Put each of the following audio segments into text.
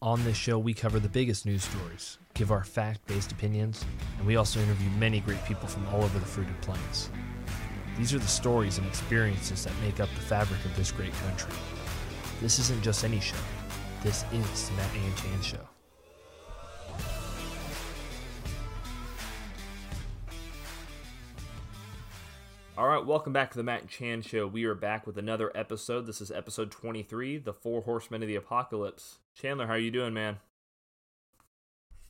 On this show, we cover the biggest news stories, give our fact based opinions, and we also interview many great people from all over the fruited plains. These are the stories and experiences that make up the fabric of this great country. This isn't just any show, this is the Matt and Chan Show. All right, welcome back to the Matt and Chan Show. We are back with another episode. This is episode 23, The Four Horsemen of the Apocalypse. Chandler, how are you doing, man?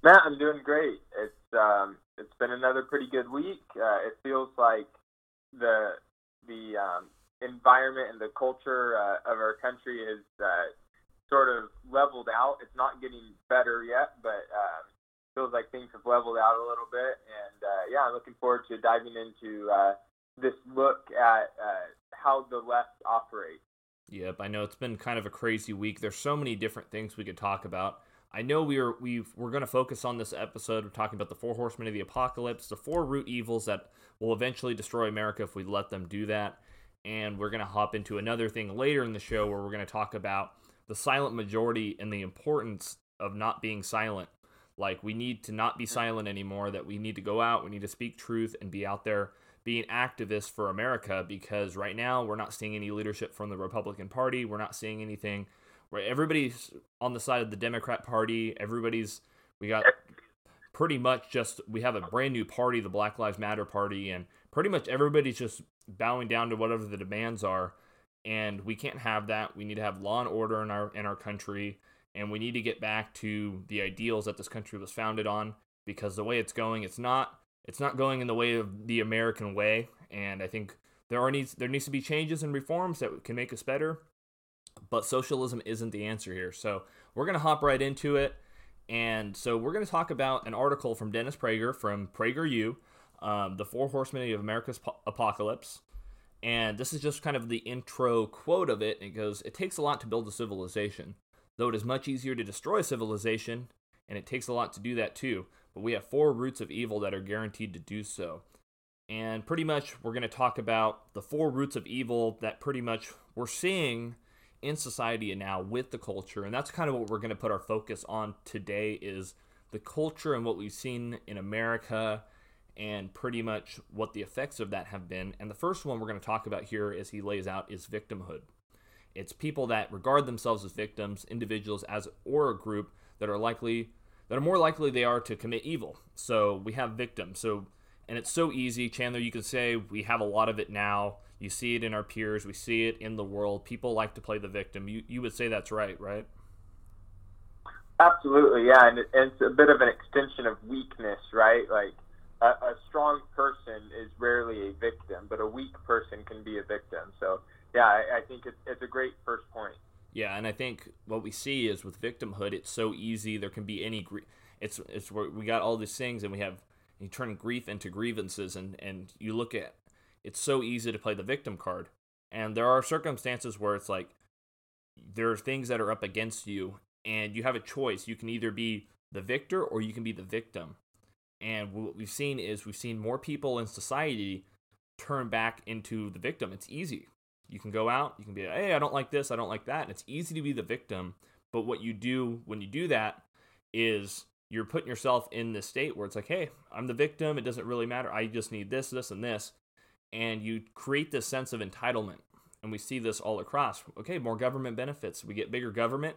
Matt, I'm doing great. It's um, it's been another pretty good week. Uh, it feels like the the um, environment and the culture uh, of our country is uh, sort of leveled out. It's not getting better yet, but um, feels like things have leveled out a little bit. And uh, yeah, I'm looking forward to diving into uh, this look at uh, how the left operates. Yep, I know it's been kind of a crazy week. There's so many different things we could talk about. I know we are we we're going to focus on this episode. We're talking about the four horsemen of the apocalypse, the four root evils that will eventually destroy America if we let them do that. And we're going to hop into another thing later in the show where we're going to talk about the silent majority and the importance of not being silent. Like we need to not be silent anymore. That we need to go out. We need to speak truth and be out there being activists for America because right now we're not seeing any leadership from the Republican Party. We're not seeing anything where everybody's on the side of the Democrat Party. Everybody's we got pretty much just we have a brand new party, the Black Lives Matter party, and pretty much everybody's just bowing down to whatever the demands are. And we can't have that. We need to have law and order in our in our country, and we need to get back to the ideals that this country was founded on. Because the way it's going, it's not it's not going in the way of the American way, and I think there are needs there needs to be changes and reforms that can make us better. But socialism isn't the answer here. So we're gonna hop right into it, and so we're gonna talk about an article from Dennis Prager from PragerU, um, the Four Horsemen of America's Apocalypse. And this is just kind of the intro quote of it. It goes, It takes a lot to build a civilization, though it is much easier to destroy a civilization, and it takes a lot to do that too but we have four roots of evil that are guaranteed to do so. And pretty much, we're going to talk about the four roots of evil that pretty much we're seeing in society and now with the culture. And that's kind of what we're going to put our focus on today is the culture and what we've seen in America and pretty much what the effects of that have been. And the first one we're going to talk about here, as he lays out, is victimhood. It's people that regard themselves as victims, individuals as or a group that are likely that are more likely they are to commit evil. So we have victims. So and it's so easy, Chandler. You could say we have a lot of it now. You see it in our peers. We see it in the world. People like to play the victim. You you would say that's right, right? Absolutely, yeah. And, it's a bit of an extension of weakness, right? Like a, a strong person is rarely a victim, but a weak person can be a victim. So yeah, I, I think it's a great first point. Yeah, and I think what we see is with victimhood, it's so easy. There can be any grief. It's it's where we got all these things, and we have you turn grief into grievances, and and you look at it's so easy to play the victim card, and there are circumstances where it's like there are things that are up against you, and you have a choice. You can either be the victor or you can be the victim. And what we've seen is we've seen more people in society turn back into the victim. It's easy. You can go out, you can be, hey, I don't like this, I don't like that. And it's easy to be the victim. But what you do when you do that is you're putting yourself in this state where it's like, hey, I'm the victim. It doesn't really matter. I just need this, this, and this. And you create this sense of entitlement. And we see this all across. Okay, more government benefits. We get bigger government,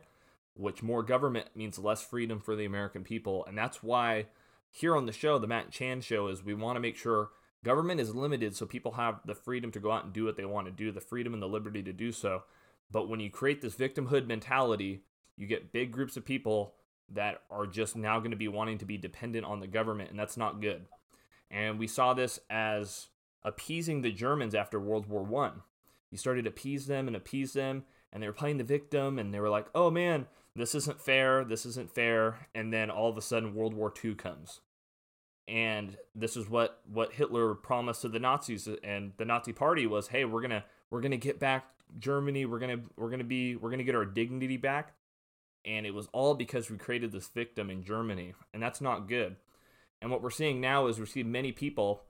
which more government means less freedom for the American people. And that's why here on the show, the Matt Chan show, is we want to make sure Government is limited, so people have the freedom to go out and do what they want to do, the freedom and the liberty to do so. But when you create this victimhood mentality, you get big groups of people that are just now going to be wanting to be dependent on the government, and that's not good. And we saw this as appeasing the Germans after World War One. You started to appease them and appease them, and they were playing the victim, and they were like, "Oh man, this isn't fair. This isn't fair." And then all of a sudden, World War Two comes, and this is what what Hitler promised to the Nazis and the Nazi Party was, hey, we're gonna we're gonna get back Germany, we're gonna we're gonna be we're gonna get our dignity back, and it was all because we created this victim in Germany, and that's not good. And what we're seeing now is we see many people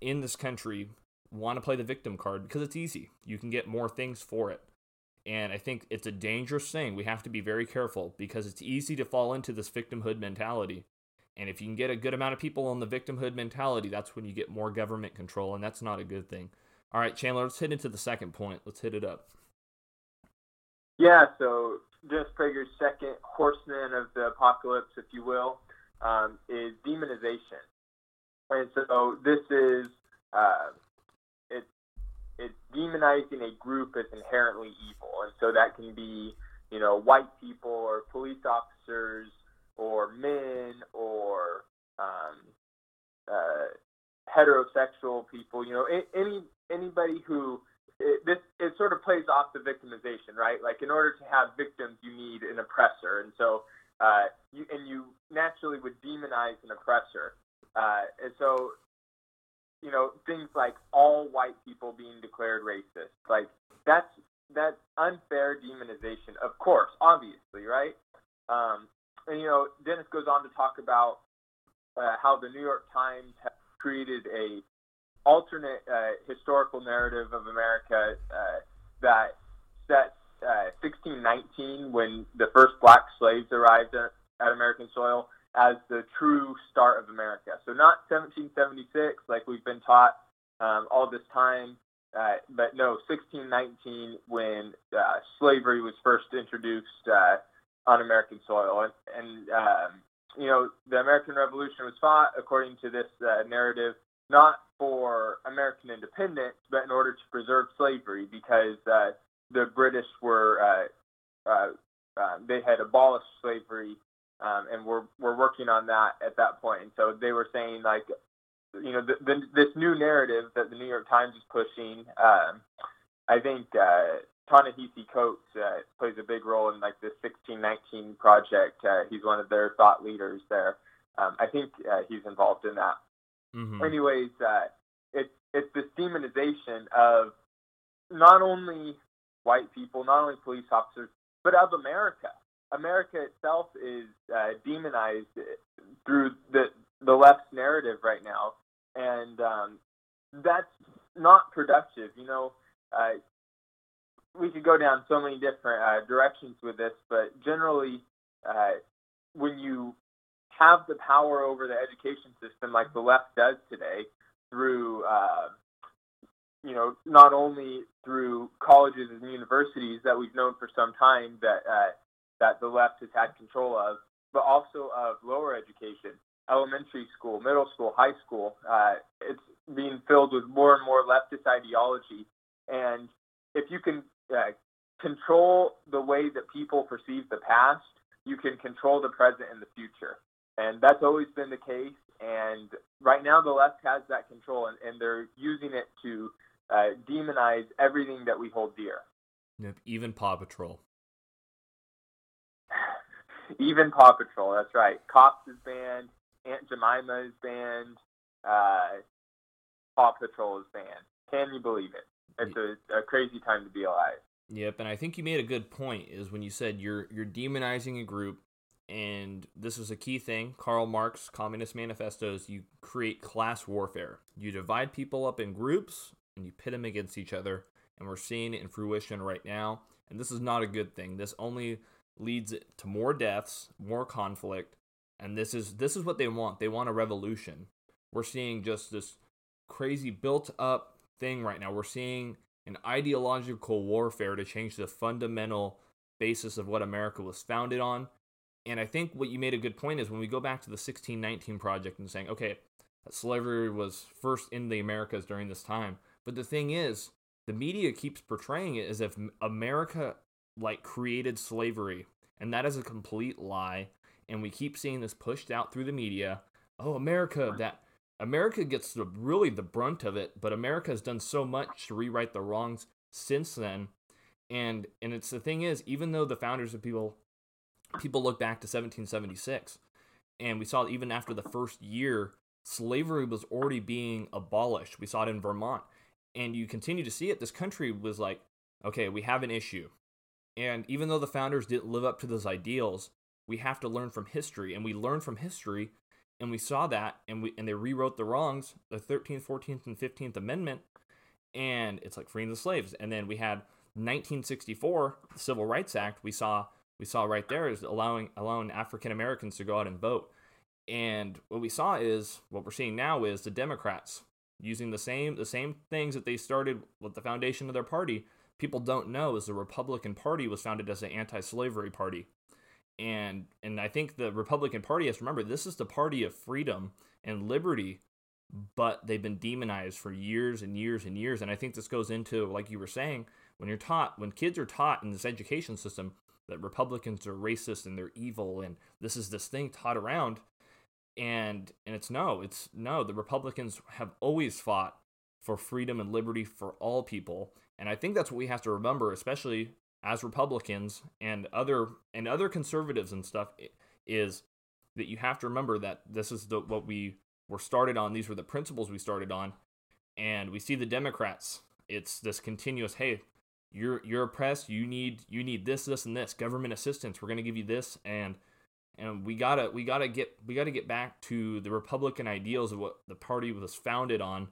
in this country want to play the victim card because it's easy. You can get more things for it. And I think it's a dangerous thing. We have to be very careful because it's easy to fall into this victimhood mentality. And if you can get a good amount of people on the victimhood mentality, that's when you get more government control, and that's not a good thing. All right, Chandler, let's hit into the second point. Let's hit it up. Yeah, so Dennis Prager's second horseman of the apocalypse, if you will, um, is demonization. And so this is uh, it, it's demonizing a group as inherently evil, and so that can be you know white people or police officers or men or um, uh, heterosexual people. You know, any anybody who it, this it sort of plays off the victimization, right? Like in order to have victims, you need an oppressor, and so uh, you and you naturally would demonize an oppressor, uh, and so you know things like all white people being declared racist, like that's that's unfair demonization, of course, obviously, right? Um, and you know, Dennis goes on to talk about uh, how the New York Times has created a alternate uh, historical narrative of America uh, that sets 1619, uh, when the first black slaves arrived at, at American soil, as the true start of America. So not 1776, like we've been taught um, all this time, uh, but no, 1619, when uh, slavery was first introduced uh, on American soil. And, and um, you know, the American Revolution was fought, according to this uh, narrative, not for American independence, but in order to preserve slavery, because uh, the British were uh, uh, uh, they had abolished slavery, um, and were were working on that at that point. And so they were saying like, you know, the, the, this new narrative that the New York Times is pushing. Um, I think uh, Ta-Nehisi Coates uh, plays a big role in like this 1619 project. Uh, he's one of their thought leaders there. Um, I think uh, he's involved in that. Mm-hmm. Anyways, uh, it's it's this demonization of not only white people, not only police officers, but of America. America itself is uh, demonized through the the left's narrative right now, and um, that's not productive. You know, uh, we could go down so many different uh, directions with this, but generally, uh, when you have the power over the education system like the left does today, through uh, you know not only through colleges and universities that we've known for some time that uh, that the left has had control of, but also of lower education, elementary school, middle school, high school. Uh, it's being filled with more and more leftist ideology, and if you can uh, control the way that people perceive the past, you can control the present and the future. And that's always been the case. And right now, the left has that control, and, and they're using it to uh, demonize everything that we hold dear. Yep, even Paw Patrol. even Paw Patrol, that's right. Cops is banned. Aunt Jemima is banned. Uh, Paw Patrol is banned. Can you believe it? It's a, a crazy time to be alive. Yep, and I think you made a good point. Is when you said you're you're demonizing a group, and this is a key thing. Karl Marx, Communist Manifestos. You create class warfare. You divide people up in groups, and you pit them against each other. And we're seeing it in fruition right now. And this is not a good thing. This only leads to more deaths, more conflict, and this is this is what they want. They want a revolution. We're seeing just this crazy built up thing right now. We're seeing an ideological warfare to change the fundamental basis of what America was founded on. And I think what you made a good point is when we go back to the 1619 project and saying, okay, slavery was first in the Americas during this time. But the thing is, the media keeps portraying it as if America like created slavery, and that is a complete lie. And we keep seeing this pushed out through the media. Oh, America, that America gets the, really the brunt of it, but America has done so much to rewrite the wrongs since then. And and it's the thing is, even though the founders of people people look back to 1776, and we saw even after the first year, slavery was already being abolished. We saw it in Vermont, and you continue to see it. This country was like, okay, we have an issue, and even though the founders didn't live up to those ideals, we have to learn from history, and we learn from history and we saw that and we and they rewrote the wrongs the 13th 14th and 15th amendment and it's like freeing the slaves and then we had 1964, the Civil Rights Act, we saw we saw right there is allowing allowing African Americans to go out and vote. And what we saw is what we're seeing now is the Democrats using the same the same things that they started with the foundation of their party. People don't know is the Republican Party was founded as an anti-slavery party. And and I think the Republican Party has to remember this is the party of freedom and liberty, but they've been demonized for years and years and years. And I think this goes into like you were saying, when you're taught when kids are taught in this education system that Republicans are racist and they're evil and this is this thing taught around, and and it's no it's no the republicans have always fought for freedom and liberty for all people and i think that's what we have to remember especially as republicans and other and other conservatives and stuff is that you have to remember that this is the what we were started on. These were the principles we started on. And we see the democrats. It's this continuous hey you're you're oppressed. You need you need this this and this. Government assistance. We're going to give you this. And and we gotta we gotta get we gotta get back to the Republican ideals of what the party was founded on,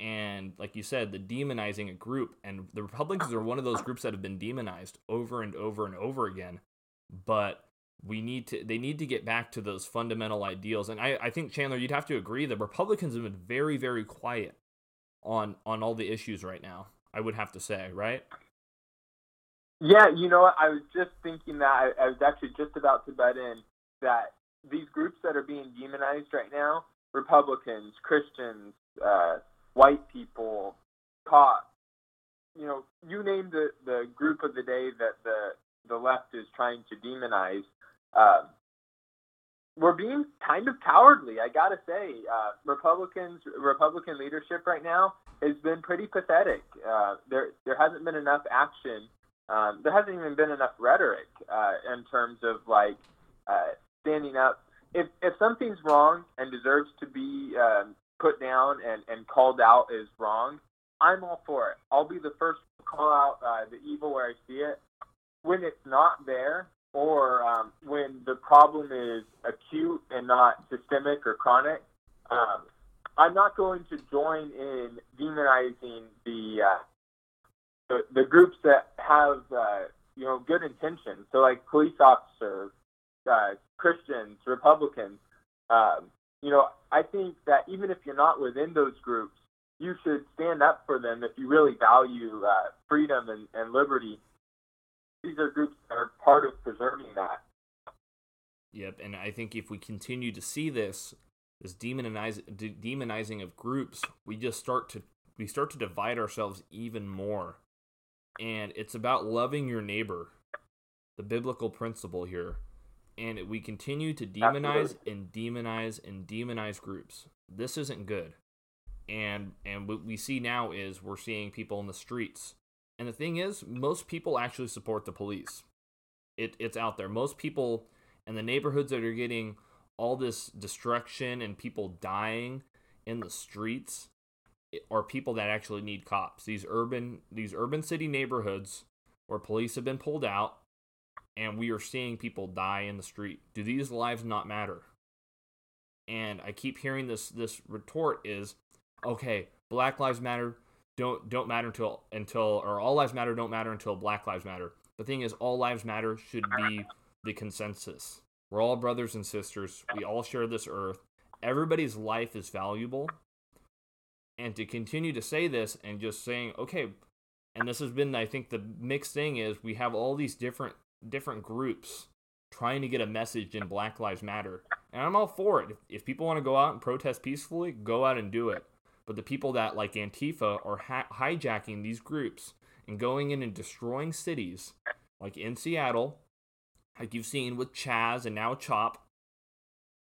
and like you said, the demonizing a group, and the Republicans are one of those groups that have been demonized over and over and over again, but we need to they need to get back to those fundamental ideals, and I I think Chandler, you'd have to agree that Republicans have been very very quiet on on all the issues right now. I would have to say, right? Yeah, you know what? I was just thinking that I, I was actually just about to butt in that these groups that are being demonized right now Republicans, Christians, uh, white people, caught, you know, you name the, the group of the day that the, the left is trying to demonize. Uh, we're being kind of cowardly, I gotta say. Uh, Republicans, Republican leadership right now has been pretty pathetic. Uh, there, there hasn't been enough action. Um, there hasn't even been enough rhetoric uh, in terms of like uh, standing up. If if something's wrong and deserves to be um, put down and and called out as wrong, I'm all for it. I'll be the first to call out uh, the evil where I see it. When it's not there, or um, when the problem is acute and not systemic or chronic, um, I'm not going to join in demonizing the uh, the, the groups that have uh, you know good intentions. So like police officers, uh, Christians, Republicans. Um, you know, I think that even if you're not within those groups, you should stand up for them if you really value uh, freedom and, and liberty. These are groups that are part of preserving that. Yep, and I think if we continue to see this, this demonize, de- demonizing of groups, we just start to we start to divide ourselves even more. And it's about loving your neighbor, the biblical principle here and we continue to demonize Absolutely. and demonize and demonize groups. This isn't good. And and what we see now is we're seeing people in the streets. And the thing is, most people actually support the police. It it's out there. Most people in the neighborhoods that are getting all this destruction and people dying in the streets are people that actually need cops. These urban these urban city neighborhoods where police have been pulled out and we are seeing people die in the street. Do these lives not matter? And I keep hearing this this retort is, okay, Black Lives Matter don't don't matter until until or all lives matter don't matter until Black Lives Matter. The thing is, all lives matter should be the consensus. We're all brothers and sisters. We all share this earth. Everybody's life is valuable. And to continue to say this and just saying, okay, and this has been, I think, the mixed thing is we have all these different different groups trying to get a message in Black Lives Matter. And I'm all for it. If, people want to go out and protest peacefully, go out and do it. But the people that, like Antifa, are ha- hijacking these groups and going in and destroying cities, like in Seattle, like you've seen with Chaz and now Chop,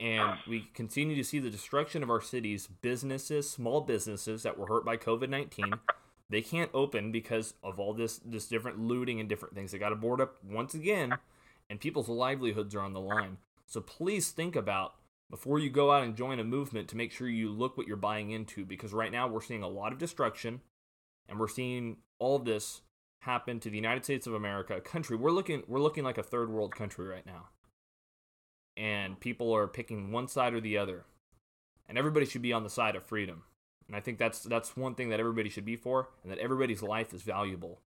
and we continue to see the destruction of our cities, businesses, small businesses that were hurt by COVID 19 they can't open because of all this this different looting and different things. They got to board up once again, and people's livelihoods are on the line. So please think about before you go out and join a movement to make sure you look what you're buying into because right now we're seeing a lot of destruction and we're seeing all of this happen to the United States of America, a country we're looking we're looking like a third world country right now. And people are picking one side or the other. And everybody should be on the side of freedom. And I think that's that's one thing that everybody should be for, and that everybody's life is valuable.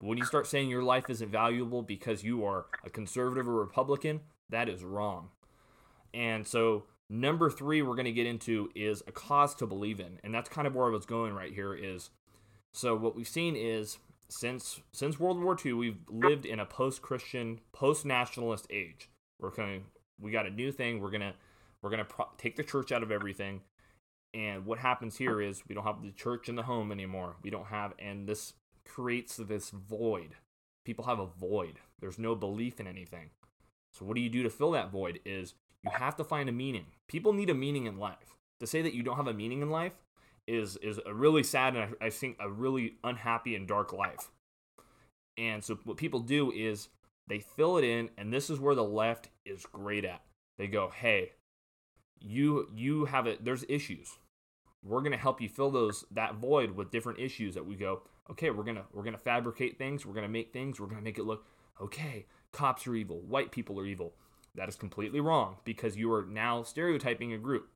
But when you start saying your life isn't valuable because you are a conservative or Republican, that is wrong. And so number three we're going to get into is a cause to believe in. And that's kind of where I was going right here is so what we've seen is since since World War II, we've lived in a post-Christian, post-nationalist age. We're going we got a new thing. We're gonna we're gonna pro- take the church out of everything. And what happens here is we don't have the church in the home anymore. We don't have, and this creates this void. People have a void. There's no belief in anything. So what do you do to fill that void? Is you have to find a meaning. People need a meaning in life. To say that you don't have a meaning in life is is a really sad and I, I think a really unhappy and dark life. And so what people do is they fill it in, and this is where the left is great at. They go, "Hey, you you have it. There's issues. We're gonna help you fill those that void with different issues that we go. Okay, we're gonna we're gonna fabricate things. We're gonna make things. We're gonna make it look okay. Cops are evil. White people are evil. That is completely wrong because you are now stereotyping a group.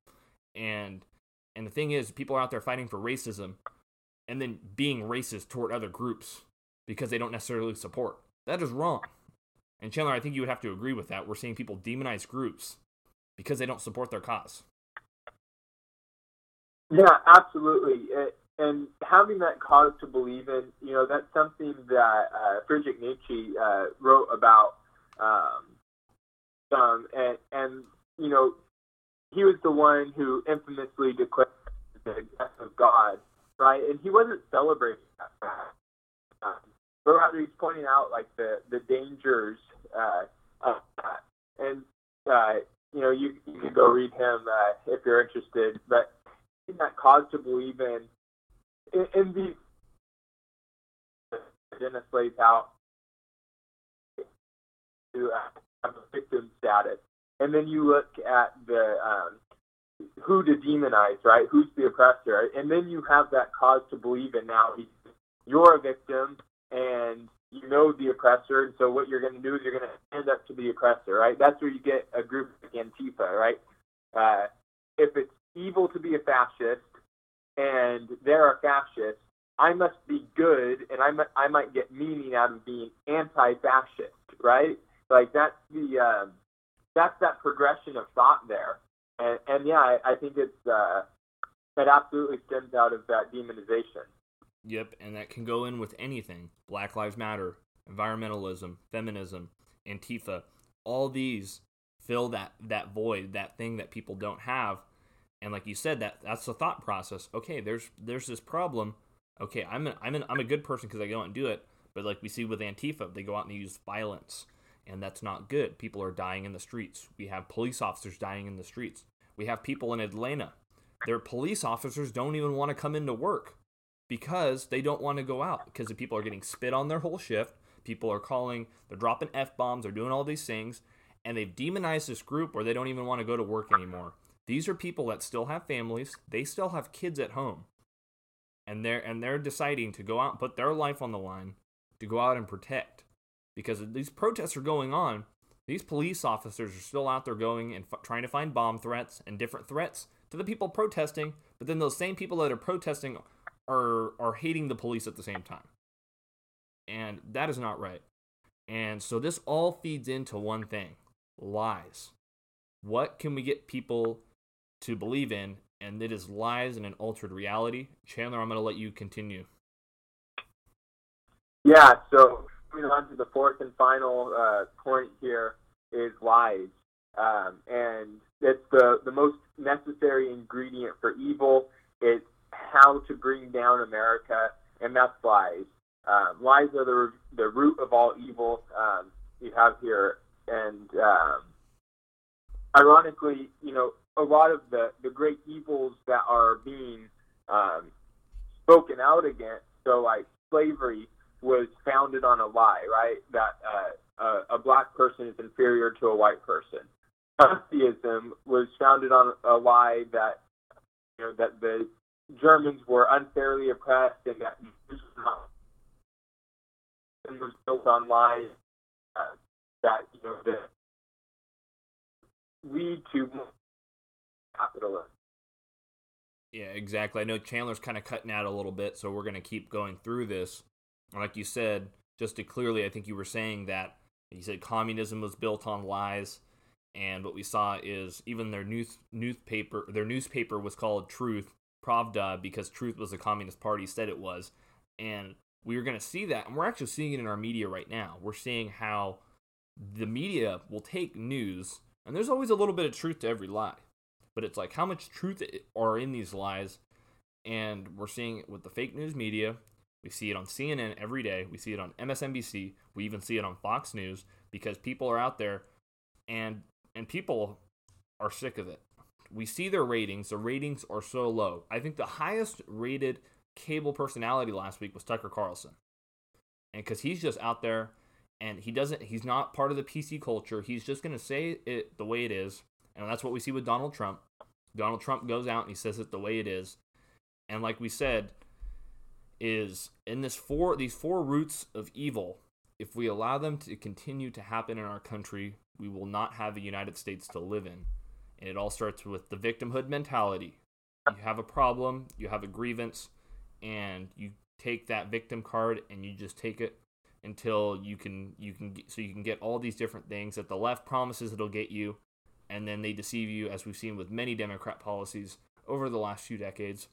And and the thing is, people are out there fighting for racism and then being racist toward other groups because they don't necessarily support. That is wrong. And Chandler, I think you would have to agree with that. We're seeing people demonize groups because they don't support their cause. Yeah, absolutely. And having that cause to believe in, you know, that's something that uh, Friedrich Nietzsche uh, wrote about um, um, and, and, you know, he was the one who infamously declared the death of God, right? And he wasn't celebrating that. Um, but rather he's pointing out, like, the, the dangers uh, of that. And, uh, you know, you, you can go read him uh, if you're interested. But that cause to believe in, in, in the Dennis lays out to uh, have a victim status. And then you look at the um, who to demonize, right? Who's the oppressor? And then you have that cause to believe in now you're a victim and you know the oppressor. And so what you're going to do is you're going to stand up to the oppressor, right? That's where you get a group like Antifa, right? Uh, if it's evil to be a fascist and they're a fascist, I must be good and I might, I might get meaning out of being anti-fascist, right? Like that's the um, that's that progression of thought there, and and yeah, I, I think it's uh, it absolutely stems out of that demonization. Yep, and that can go in with anything: Black Lives Matter, environmentalism, feminism, Antifa. All these fill that that void, that thing that people don't have. And like you said, that that's the thought process. Okay, there's there's this problem. Okay, I'm I'm an, I'm a good person because I go out and do it. But like we see with Antifa, they go out and they use violence and that's not good. People are dying in the streets. We have police officers dying in the streets. We have people in Atlanta. Their police officers don't even want to come into work because they don't want to go out because the people are getting spit on their whole shift. People are calling, they're dropping F bombs, they're doing all these things, and they've demonized this group where they don't even want to go to work anymore. These are people that still have families, they still have kids at home. And they're and they're deciding to go out and put their life on the line to go out and protect because these protests are going on. These police officers are still out there going and f- trying to find bomb threats and different threats to the people protesting, but then those same people that are protesting are are hating the police at the same time. And that is not right. And so this all feeds into one thing, lies. What can we get people to believe in? And it is lies and an altered reality. Chandler, I'm going to let you continue. Yeah, so moving on to the fourth and final uh, point here is lies, um, and it's the the most necessary ingredient for evil. It's how to bring down America, and that's lies. Um, lies are the the root of all evil. Um, you have here, and um, ironically, you know, a lot of the the great evils that are being um, spoken out against. So, like slavery was founded on a lie, right? That uh, a, a black person is inferior to a white person. Nazism was founded on a lie that you know that the Germans were unfairly oppressed and that and was built on lies uh, that you know that lead to Yeah, exactly. I know Chandler's kind of cutting out a little bit, so we're going to keep going through this like you said, just to clearly, I think you were saying that you said communism was built on lies, and what we saw is even their news newspaper their newspaper was called Truth Pravda because Truth was the Communist Party said it was, and we are going to see that, and we're actually seeing it in our media right now. We're seeing how the media will take news, and there's always a little bit of truth to every lie, but it's like how much truth are in these lies, and we're seeing it with the fake news media. We see it on CNN every day. We see it on MSNBC. We even see it on Fox News because people are out there and and people are sick of it. We see their ratings. The ratings are so low. I think the highest rated cable personality last week was Tucker Carlson. And cuz he's just out there and he doesn't he's not part of the PC culture. He's just going to say it the way it is. And that's what we see with Donald Trump. Donald Trump goes out and he says it the way it is. And like we said, is in this four these four roots of evil, if we allow them to continue to happen in our country, we will not have a United States to live in. And it all starts with the victimhood mentality. You have a problem, you have a grievance, and you take that victim card and you just take it until you can you can so you can get all these different things that the left promises it'll get you and then they deceive you as we've seen with many democrat policies over the last few decades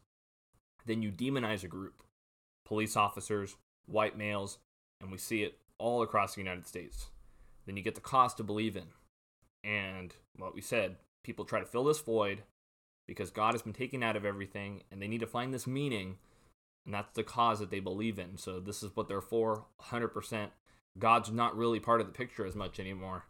then you demonize a group police officers, white males, and we see it all across the United States. Then you get the cause to believe in. And what we said, people try to fill this void because God has been taken out of everything and they need to find this meaning. And that's the cause that they believe in. So this is what they're for 100%. God's not really part of the picture as much anymore.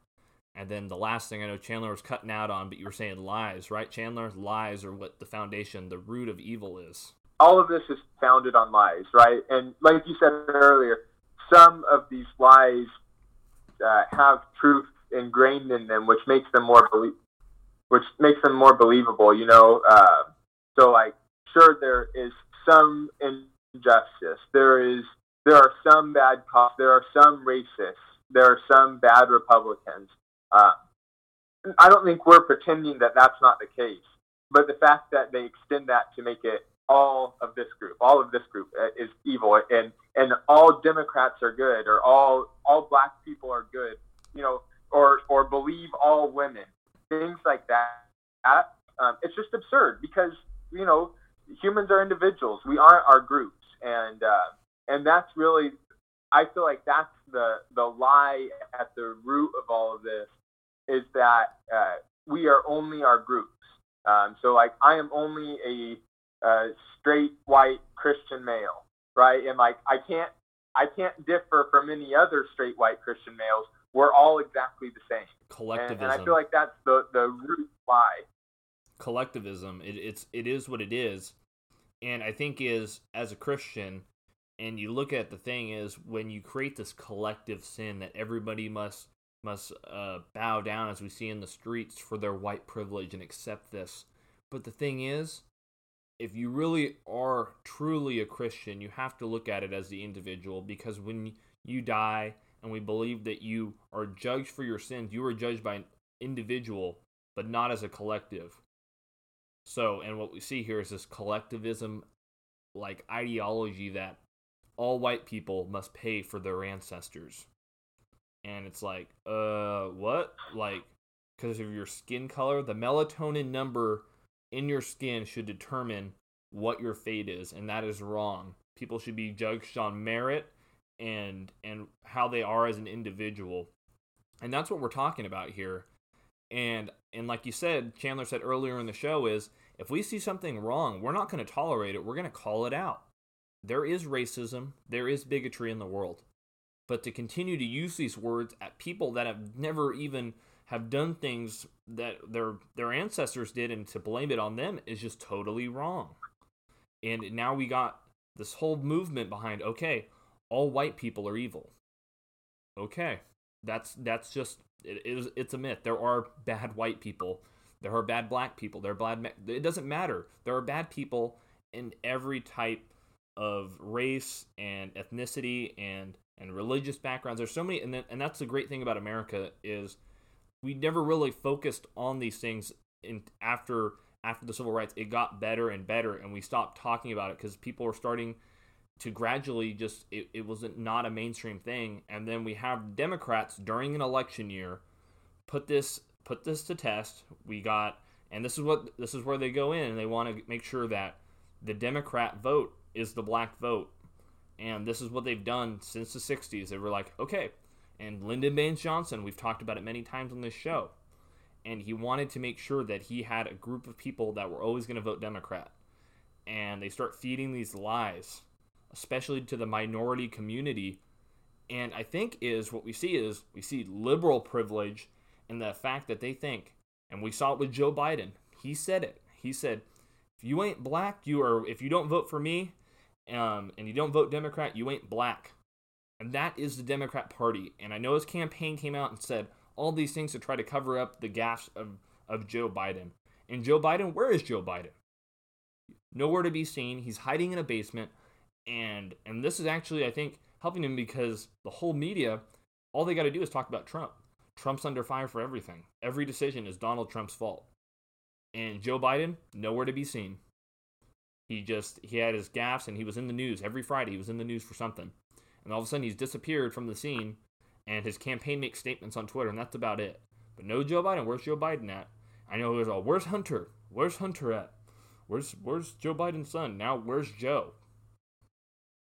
And then the last thing I know Chandler was cutting out on, but you were saying lies, right, Chandler? Lies are what the foundation, the root of evil is all of this is founded on lies, right? And like you said earlier, some of these lies uh, have truth ingrained in them, which makes them more belie- which makes them more believable. You know, uh, so like, sure, there is some injustice. There is there are some bad cops. There are some racists. There are some bad Republicans. Uh, I don't think we're pretending that that's not the case. But the fact that they extend that to make it all of this group, all of this group uh, is evil, and and all Democrats are good, or all all black people are good, you know, or or believe all women, things like that. um, it's just absurd because you know humans are individuals. We aren't our groups, and uh, and that's really, I feel like that's the the lie at the root of all of this is that uh, we are only our groups. Um, so like I am only a uh, straight white Christian male, right? And like I can't I can't differ from any other straight white Christian males. We're all exactly the same. Collectivism. And, and I feel like that's the the root why. Collectivism. It, it's it is what it is, and I think is as a Christian, and you look at the thing is when you create this collective sin that everybody must must uh, bow down as we see in the streets for their white privilege and accept this. But the thing is, if you really are truly a Christian, you have to look at it as the individual because when you die and we believe that you are judged for your sins, you are judged by an individual, but not as a collective. So, and what we see here is this collectivism like ideology that all white people must pay for their ancestors. And it's like, uh, what? Like, because of your skin color, the melatonin number in your skin should determine what your fate is, and that is wrong. People should be judged on merit and and how they are as an individual. And that's what we're talking about here. And and like you said, Chandler said earlier in the show is if we see something wrong, we're not going to tolerate it. We're going to call it out. There is racism, there is bigotry in the world. But to continue to use these words at people that have never even have done things that their their ancestors did and to blame it on them is just totally wrong. And now we got this whole movement behind okay, all white people are evil. Okay. That's that's just it is it's a myth. There are bad white people. There are bad black people. There are bad it doesn't matter. There are bad people in every type of race and ethnicity and and religious backgrounds. There's so many and then, and that's the great thing about America is we never really focused on these things in after after the civil rights. It got better and better and we stopped talking about it because people were starting to gradually just it, it wasn't not a mainstream thing. And then we have democrats during an election year put this put this to test. We got and this is what this is where they go in and they want to make sure that the democrat vote is the black vote and this is what they've done since the 60s they were like okay and lyndon baines johnson we've talked about it many times on this show and he wanted to make sure that he had a group of people that were always going to vote democrat and they start feeding these lies especially to the minority community. And I think is what we see is we see liberal privilege and the fact that they think, and we saw it with Joe Biden. He said it. He said, if you ain't black, you are if you don't vote for me, um, and you don't vote Democrat, you ain't black. And that is the Democrat Party. And I know his campaign came out and said all these things to try to cover up the gaffes of, of Joe Biden. And Joe Biden, where is Joe Biden? Nowhere to be seen. He's hiding in a basement and and this is actually I think helping him because the whole media, all they got to do is talk about Trump. Trump's under fire for everything. Every decision is Donald Trump's fault. And Joe Biden, nowhere to be seen. He just he had his gaffes and he was in the news every Friday. He was in the news for something, and all of a sudden he's disappeared from the scene. And his campaign makes statements on Twitter, and that's about it. But no Joe Biden. Where's Joe Biden at? I know there's all. Where's Hunter? Where's Hunter at? Where's Where's Joe Biden's son? Now where's Joe?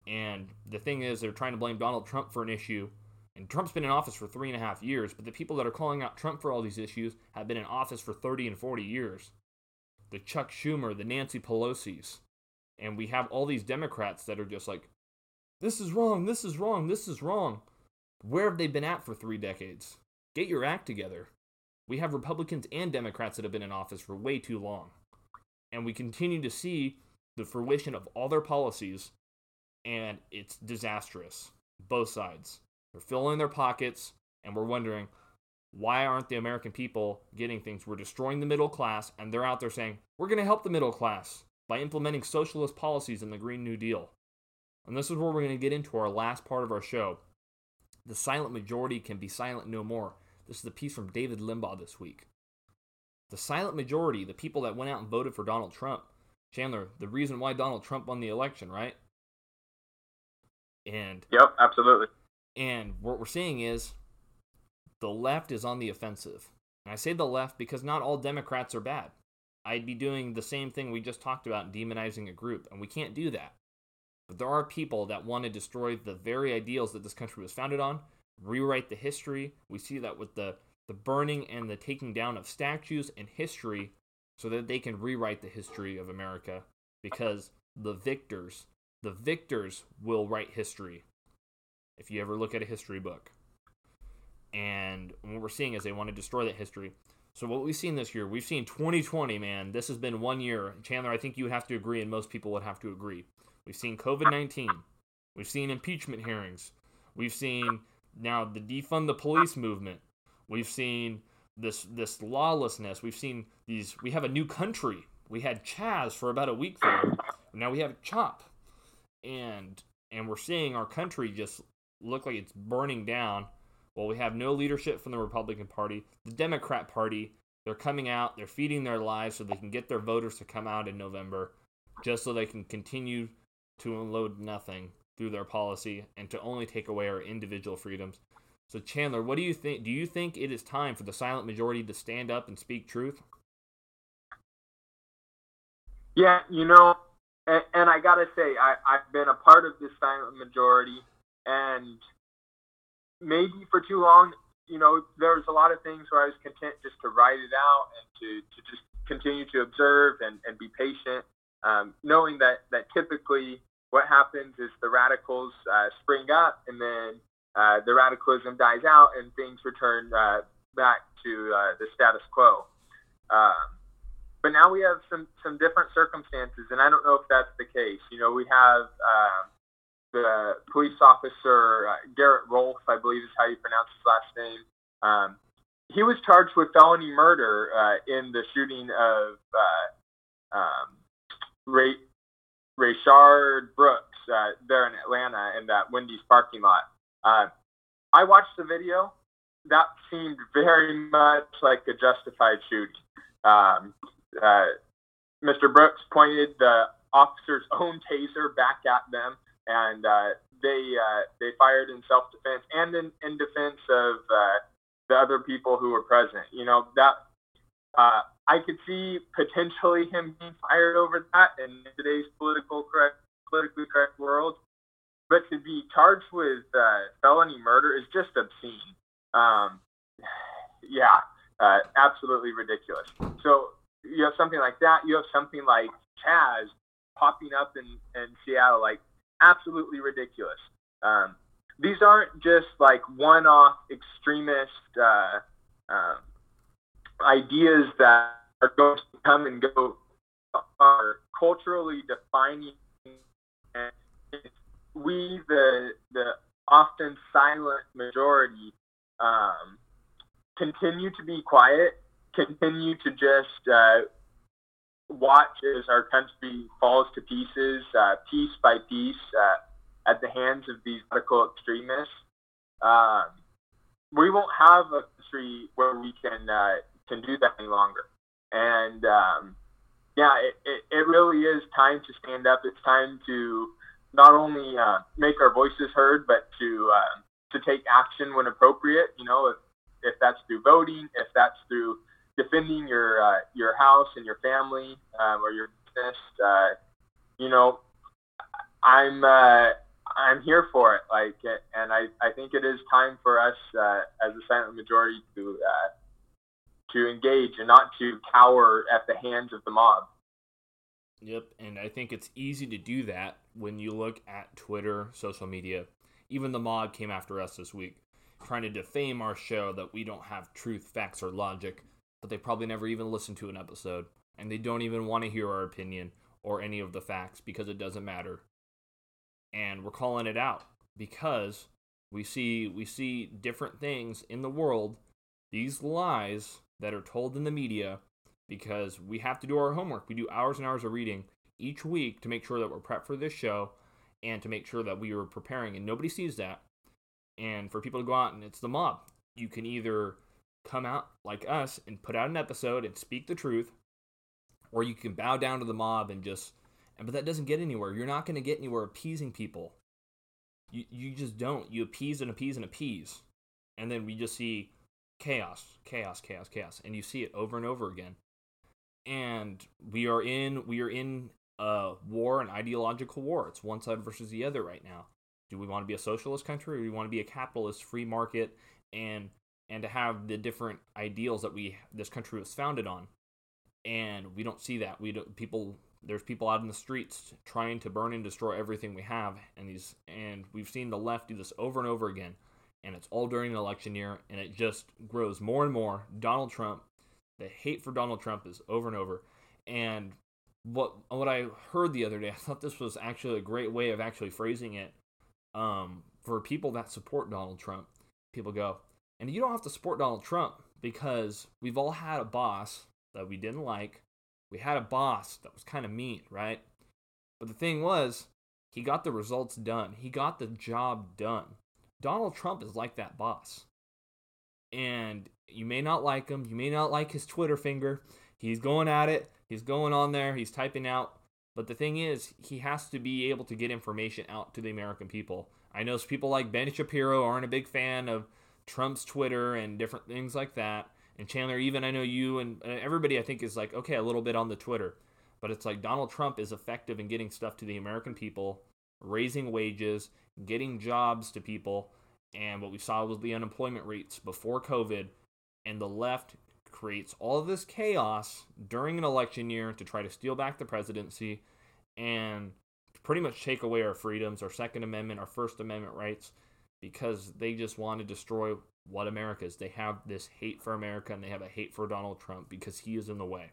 And the thing is, they're trying to blame Donald Trump for an issue. And Trump's been in office for three and a half years, but the people that are calling out Trump for all these issues have been in office for 30 and 40 years. The Chuck Schumer, the Nancy Pelosi's. And we have all these Democrats that are just like, this is wrong, this is wrong, this is wrong. Where have they been at for three decades? Get your act together. We have Republicans and Democrats that have been in office for way too long. And we continue to see the fruition of all their policies and it's disastrous. Both sides. They're filling their pockets, and we're wondering why aren't the American people getting things? We're destroying the middle class, and they're out there saying, we're going to help the middle class by implementing socialist policies in the Green New Deal. And this is where we're going to get into our last part of our show. The silent majority can be silent no more. This is a piece from David Limbaugh this week. The silent majority, the people that went out and voted for Donald Trump. Chandler, the reason why Donald Trump won the election, right? And yep, absolutely. And what we're seeing is the left is on the offensive. And I say the left because not all Democrats are bad. I'd be doing the same thing we just talked about, demonizing a group, and we can't do that. But there are people that want to destroy the very ideals that this country was founded on, rewrite the history. We see that with the, the burning and the taking down of statues and history so that they can rewrite the history of America because the victors the victors will write history if you ever look at a history book. And what we're seeing is they want to destroy that history. So what we've seen this year, we've seen 2020, man. This has been one year. Chandler, I think you have to agree, and most people would have to agree. We've seen COVID 19. We've seen impeachment hearings. We've seen now the defund the police movement. We've seen this this lawlessness. We've seen these. We have a new country. We had Chaz for about a week there. Now we have Chop and and we're seeing our country just look like it's burning down. Well, we have no leadership from the Republican Party. The Democrat Party, they're coming out, they're feeding their lies so they can get their voters to come out in November, just so they can continue to unload nothing through their policy and to only take away our individual freedoms. So, Chandler, what do you think? Do you think it is time for the silent majority to stand up and speak truth? Yeah, you know, and, and I gotta say, I, I've been a part of this silent majority, and maybe for too long, you know, there was a lot of things where I was content just to write it out and to, to just continue to observe and, and be patient, um, knowing that, that typically what happens is the radicals uh, spring up and then uh, the radicalism dies out and things return uh, back to uh, the status quo. Um, but now we have some some different circumstances, and I don't know if that's the case. You know, we have uh, the police officer uh, Garrett Rolfe, I believe is how you pronounce his last name. Um, he was charged with felony murder uh, in the shooting of uh, um, Ray, Rayshard Brooks uh, there in Atlanta in that Wendy's parking lot. Uh, I watched the video. That seemed very much like a justified shooting. Um, uh, Mr. Brooks pointed the officer's own taser back at them, and uh, they uh, they fired in self defense and in, in defense of uh, the other people who were present. You know that uh, I could see potentially him being fired over that in today's political correct politically correct world, but to be charged with uh, felony murder is just obscene. Um, yeah, uh, absolutely ridiculous. So you have something like that. You have something like Chaz popping up in, in Seattle, like absolutely ridiculous. Um, these aren't just like one-off extremist uh, uh, ideas that are going to come and go. Are culturally defining. And we, the the often silent majority, um, continue to be quiet, continue to just uh, watch as our country falls to pieces, uh, piece by piece, uh, at the hands of these radical extremists. Um, we won't have a country where we can uh, can do that any longer. And um, yeah, it, it, it, really is time to stand up. It's time to not only uh, make our voices heard, but to uh, to take action when appropriate. You know, if, if that's through voting, if that's through defending your uh, your house and your family um, or your business, uh, you know, I'm uh, I'm here for it. Like, and I, I think it is time for us uh, as a silent majority to uh, to engage and not to cower at the hands of the mob. Yep, and I think it's easy to do that when you look at Twitter, social media. Even the mob came after us this week, trying to defame our show that we don't have truth, facts, or logic but they probably never even listened to an episode, and they don't even want to hear our opinion or any of the facts because it doesn't matter. And we're calling it out because we see we see different things in the world, these lies that are told in the media because we have to do our homework. We do hours and hours of reading each week to make sure that we're prepped for this show and to make sure that we are preparing and nobody sees that. And for people to go out and it's the mob. You can either come out like us and put out an episode and speak the truth, or you can bow down to the mob and just. But that doesn't get anywhere. You're not going to get anywhere appeasing people. You you just don't. You appease and appease and appease, and then we just see chaos, chaos, chaos, chaos, and you see it over and over again. And we are in we are in a war, an ideological war. It's one side versus the other right now. Do we want to be a socialist country or do we want to be a capitalist free market and and to have the different ideals that we this country was founded on. And we don't see that. We don't people there's people out in the streets trying to burn and destroy everything we have and these and we've seen the left do this over and over again and it's all during an election year and it just grows more and more. Donald trump the hate for donald trump is over and over. And what what i heard the other day i thought this was actually a great way of actually phrasing it um, for people that support donald trump people go and you don't have to support Donald Trump because we've all had a boss that we didn't like. We had a boss that was kind of mean, right? But the thing was, he got the results done. He got the job done. Donald Trump is like that boss. And you may not like him. You may not like his Twitter finger. He's going at it. He's going on there. He's typing out. But the thing is, he has to be able to get information out to the American people. I know people like Ben Shapiro aren't a big fan of Trump's Twitter and different things like that. And Chandler, even I know you and everybody I think is like, okay, a little bit on the Twitter. But it's like Donald Trump is effective in getting stuff to the American people, raising wages, getting jobs to people. And what we saw was the unemployment rates before COVID. And the left creates all this chaos during an election year to try to steal back the presidency and pretty much take away our freedoms, our Second Amendment, our First Amendment rights because they just want to destroy what America is. They have this hate for America and they have a hate for Donald Trump because he is in the way.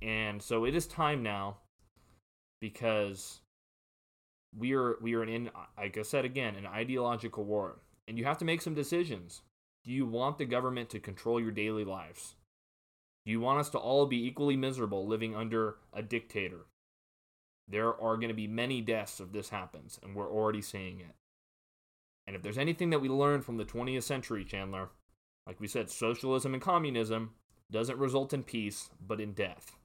And so it is time now because we are we are in like I said again an ideological war and you have to make some decisions. Do you want the government to control your daily lives? Do you want us to all be equally miserable living under a dictator? There are going to be many deaths if this happens, and we're already seeing it. And if there's anything that we learned from the 20th century, Chandler, like we said, socialism and communism doesn't result in peace, but in death.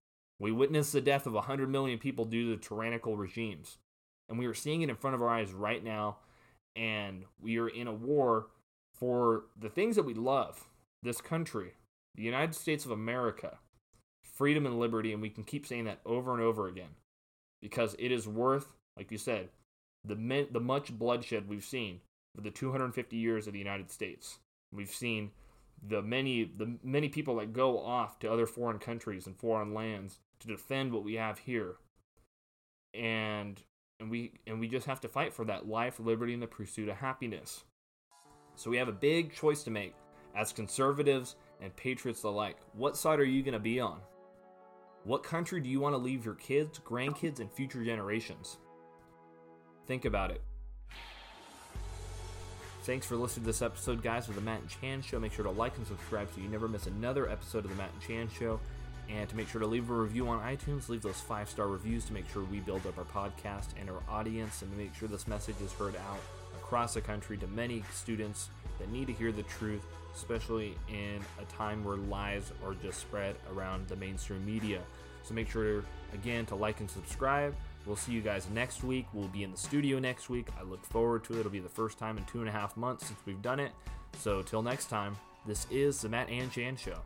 We witnessed the death of 100 million people due to tyrannical regimes. And we are seeing it in front of our eyes right now. And we are in a war for the things that we love this country, the United States of America, freedom and liberty. And we can keep saying that over and over again because it is worth, like you said, the, the much bloodshed we've seen for the 250 years of the United States. We've seen the many the many people that go off to other foreign countries and foreign lands to defend what we have here. And and we and we just have to fight for that life, liberty, and the pursuit of happiness. So we have a big choice to make as conservatives and patriots alike. What side are you going to be on? What country do you want to leave your kids, grandkids, and future generations? Think about it. Thanks for listening to this episode, guys, of the Matt and Chan Show. Make sure to like and subscribe so you never miss another episode of the Matt and Chan Show. And to make sure to leave a review on iTunes, leave those five star reviews to make sure we build up our podcast and our audience and to make sure this message is heard out across the country to many students that need to hear the truth, especially in a time where lies are just spread around the mainstream media. So make sure, again, to like and subscribe. We'll see you guys next week. We'll be in the studio next week. I look forward to it. It'll be the first time in two and a half months since we've done it. So, till next time, this is the Matt and Chan Show.